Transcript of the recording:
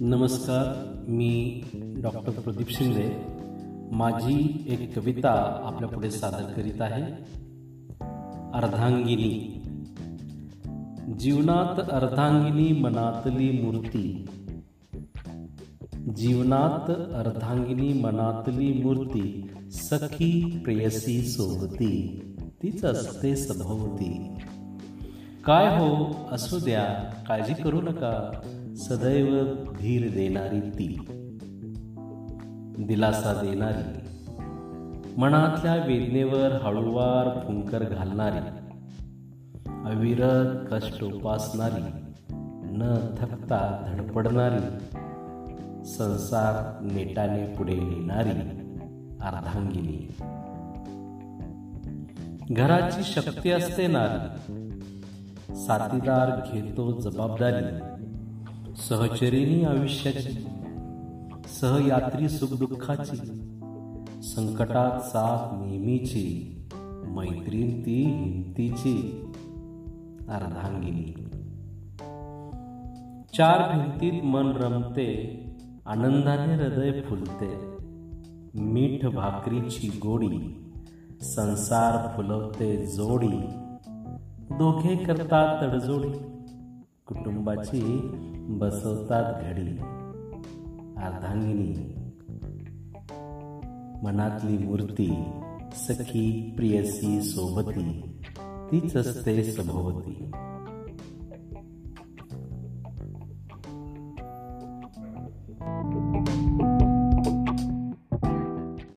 नमस्कार मी डॉक्टर प्रदीप शिंदे. माझी एक कविता आपल्या पुढे सादर करीत आहे. अर्धांगिनी. जीवनात अर्धांगिनी मनातली मूर्ती. जीवनात अर्धांगिनी मनातली मूर्ती सखी प्रेयसी सोबती. तीच असते सभोवती. काय हो असू द्या काळजी करू नका. सदैव धीर देणारी ती दिलासा देणारी मनातल्या वेदनेवर हळूवार फुंकर घालणारी अविरत कष्ट उपासणारी न थकता धडपडणारी संसार नेटाने पुढे नेणारी अर्धांगिनी. घराची शक्ती असते नारी. साथीदार घेतो जबाबदारी. सहचरिणी आयुष्याची सहयात्री सुखदुःखाची संकटात साथ नेहमीची मैत्रीण ती हिमतीची. अर्धांगिनी. चार भिंतीत मन रमते आनंदाने हृदय फुलते. मीठ भाकरीची गोडी संसार फुलवते जोडी. दोघे करतात तडजोडी. कुटुंबाची बसवतात घडी. अर्धांगिनी. मनातली मूर्ती सखी प्रियसी सोबती तीच असते सभोवती.